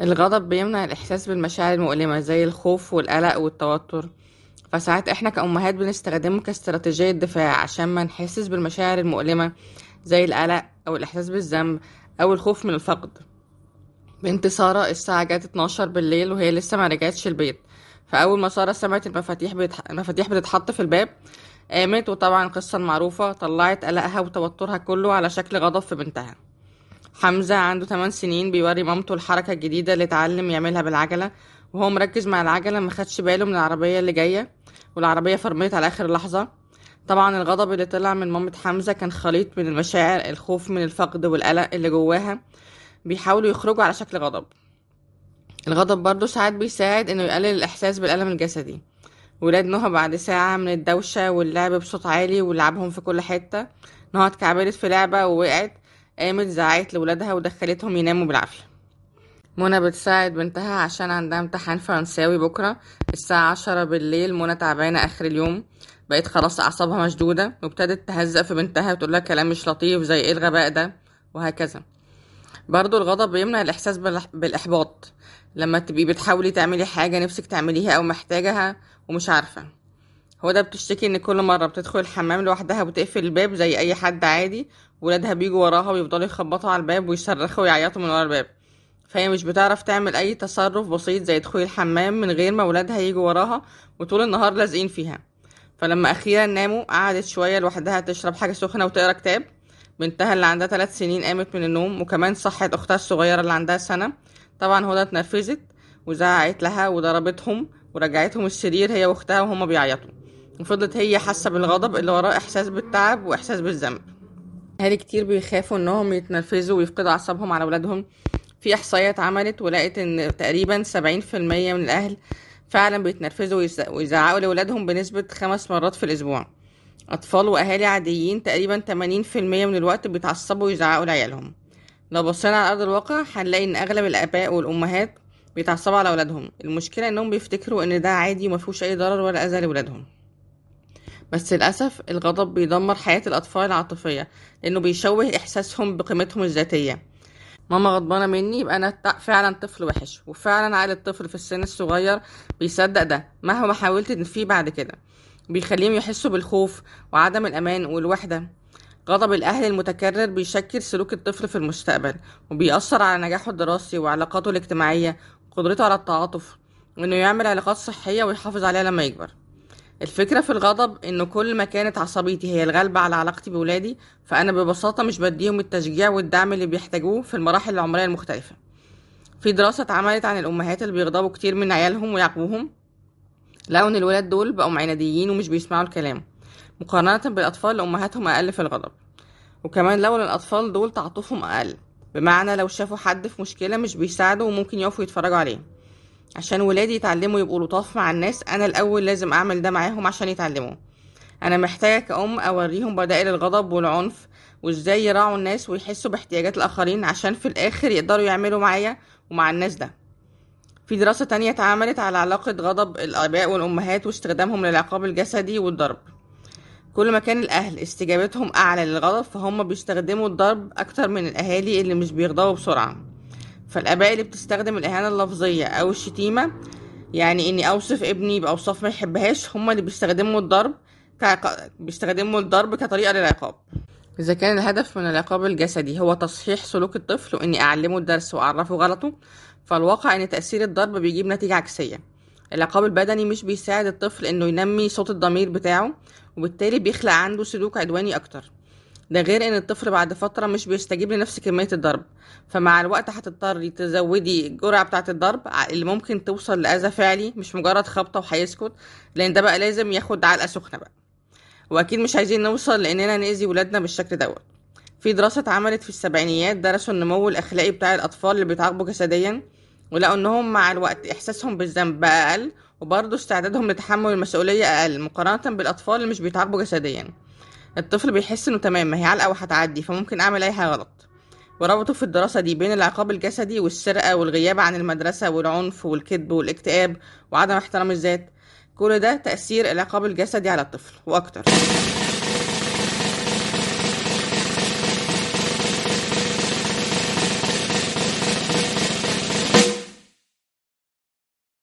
الغضب بيمنع الإحساس بالمشاعر المؤلمة زي الخوف والقلق والتوتر. فساعات إحنا كأمهات بنستخدمه كاستراتيجية دفاع عشان ما نحسش بالمشاعر المؤلمة زي القلق أو الإحساس بالذنب أو الخوف من الفقد. بنت سارة الساعة جت 12 بالليل وهي لسه ما رجعتش البيت. فأول ما سارة سمعت المفاتيح بتح... المفاتيح بتتحط في الباب قامت وطبعا القصة المعروفة طلعت قلقها وتوترها كله على شكل غضب في بنتها. حمزة عنده 8 سنين بيوري مامته الحركة الجديدة اللي اتعلم يعملها بالعجلة وهو مركز مع العجلة ما خدش باله من العربية اللي جاية والعربية فرمت على آخر لحظة. طبعا الغضب اللي طلع من مامة حمزة كان خليط من المشاعر الخوف من الفقد والقلق اللي جواها. بيحاولوا يخرجوا على شكل غضب. الغضب برضه ساعات بيساعد إنه يقلل الإحساس بالألم الجسدي. ولاد نهى بعد ساعة من الدوشة واللعب بصوت عالي ولعبهم في كل حتة. نهى اتكعبلت في لعبة ووقعت. قامت زعقت لولادها ودخلتهم يناموا بالعافية. منى بتساعد بنتها عشان عندها امتحان فرنساوي بكرة الساعة عشرة بالليل. منى تعبانة آخر اليوم بقت خلاص أعصابها مشدودة وابتدت تهزق في بنتها وتقولها كلام مش لطيف زي إيه الغباء ده وهكذا. برضو الغضب بيمنع الإحساس بالإح- بالإحباط. لما تبقي بتحاولي تعملي حاجة نفسك تعمليها أو محتاجها ومش عارفة. هو ده بتشتكي إن كل مرة بتدخل الحمام لوحدها وتقفل الباب زي أي حد عادي ولادها بيجوا وراها ويفضلوا يخبطوا على الباب ويصرخوا ويعيطوا من ورا الباب. فهي مش بتعرف تعمل أي تصرف بسيط زي دخول الحمام من غير ما ولادها يجوا وراها وطول النهار لازقين فيها. فلما أخيرا ناموا قعدت شوية لوحدها تشرب حاجة سخنة وتقرأ كتاب. بنتها اللي عندها ثلاث سنين قامت من النوم وكمان صحت أختها الصغيرة اللي عندها سنة. طبعا هدى اتنرفزت وزعقت لها وضربتهم ورجعتهم السرير هي وأختها وهما بيعيطوا. وفضلت هي حاسة بالغضب اللي وراه إحساس بالتعب وإحساس بالذنب. أهالي كتير بيخافوا إنهم يتنرفزوا ويفقدوا أعصابهم على أولادهم. في إحصائية اتعملت ولقيت إن تقريبا سبعين في المية من الأهل فعلا بيتنرفزوا ويز- ويزعقوا لأولادهم بنسبة خمس مرات في الأسبوع. أطفال وأهالي عاديين تقريبا تمانين في المية من الوقت بيتعصبوا ويزعقوا لعيالهم. لو بصينا على أرض الواقع هنلاقي إن أغلب الآباء والأمهات بيتعصبوا على أولادهم. المشكلة إنهم بيفتكروا إن ده عادي ومفيهوش أي ضرر ولا أذى لأولادهم. بس للأسف الغضب بيدمر حياة الأطفال العاطفية لأنه بيشوه إحساسهم بقيمتهم الذاتية. ماما غضبانة مني يبقى أنا فعلا طفل وحش وفعلا عقل الطفل في السن الصغير بيصدق ده مهما حاولت نفيه بعد كده. بيخليهم يحسوا بالخوف وعدم الأمان والوحدة. غضب الأهل المتكرر بيشكل سلوك الطفل في المستقبل وبيأثر على نجاحه الدراسي وعلاقاته الاجتماعية وقدرته على التعاطف وإنه يعمل علاقات صحية ويحافظ عليها لما يكبر. الفكرة في الغضب إنه كل ما كانت عصبيتي هي الغالبة على علاقتي بولادي فأنا ببساطة مش بديهم التشجيع والدعم اللي بيحتاجوه في المراحل العمرية المختلفة. في دراسة اتعملت عن الأمهات اللي بيغضبوا كتير من عيالهم ويعاقبوهم. لقوا إن الولاد دول بقوا عناديين ومش بيسمعوا الكلام مقارنة بالأطفال اللي أمهاتهم أقل في الغضب. وكمان لو الأطفال دول تعاطفهم أقل بمعنى لو شافوا حد في مشكلة مش بيساعدوا وممكن يقفوا يتفرجوا عليه. عشان ولادي يتعلموا يبقوا لطاف مع الناس أنا الأول لازم أعمل ده معاهم عشان يتعلموا. أنا محتاجة كأم أوريهم بدائل الغضب والعنف وإزاي يراعوا الناس ويحسوا باحتياجات الآخرين عشان في الآخر يقدروا يعملوا معايا ومع الناس ده. في دراسة تانية اتعملت على علاقة غضب الآباء والأمهات واستخدامهم للعقاب الجسدي والضرب. كل ما كان الأهل استجابتهم أعلى للغضب فهم بيستخدموا الضرب أكتر من الأهالي اللي مش بيغضبوا بسرعة. فالآباء اللي بتستخدم الإهانة اللفظية أو الشتيمة يعني إني أوصف ابني بأوصاف ما يحبهاش هما اللي بيستخدموا الضرب كعق... بيستخدموا الضرب كطريقة للعقاب. إذا كان الهدف من العقاب الجسدي هو تصحيح سلوك الطفل وإني أعلمه الدرس وأعرفه غلطه فالواقع إن تأثير الضرب بيجيب نتيجة عكسية. العقاب البدني مش بيساعد الطفل إنه ينمي صوت الضمير بتاعه وبالتالي بيخلق عنده سلوك عدواني أكتر. ده غير إن الطفل بعد فترة مش بيستجيب لنفس كمية الضرب. فمع الوقت هتضطري تزودي الجرعة بتاعة الضرب اللي ممكن توصل لأذى فعلي مش مجرد خبطة وهيسكت لأن ده بقى لازم ياخد علقة سخنة بقى. وأكيد مش عايزين نوصل لأننا نأذي ولادنا بالشكل دوت. في دراسة اتعملت في السبعينيات درسوا النمو الأخلاقي بتاع الأطفال اللي بيتعاقبوا جسديا ولقوا إنهم مع الوقت إحساسهم بالذنب بقى أقل وبرضه استعدادهم لتحمل المسؤولية أقل مقارنة بالأطفال اللي مش بيتعاقبوا جسديا. الطفل بيحس إنه تمام ما هي علقة وهتعدي فممكن أعمل أي حاجة غلط. وربطوا في الدراسة دي بين العقاب الجسدي والسرقة والغياب عن المدرسة والعنف والكذب والاكتئاب وعدم احترام الذات كل ده تأثير العقاب الجسدي على الطفل وأكتر.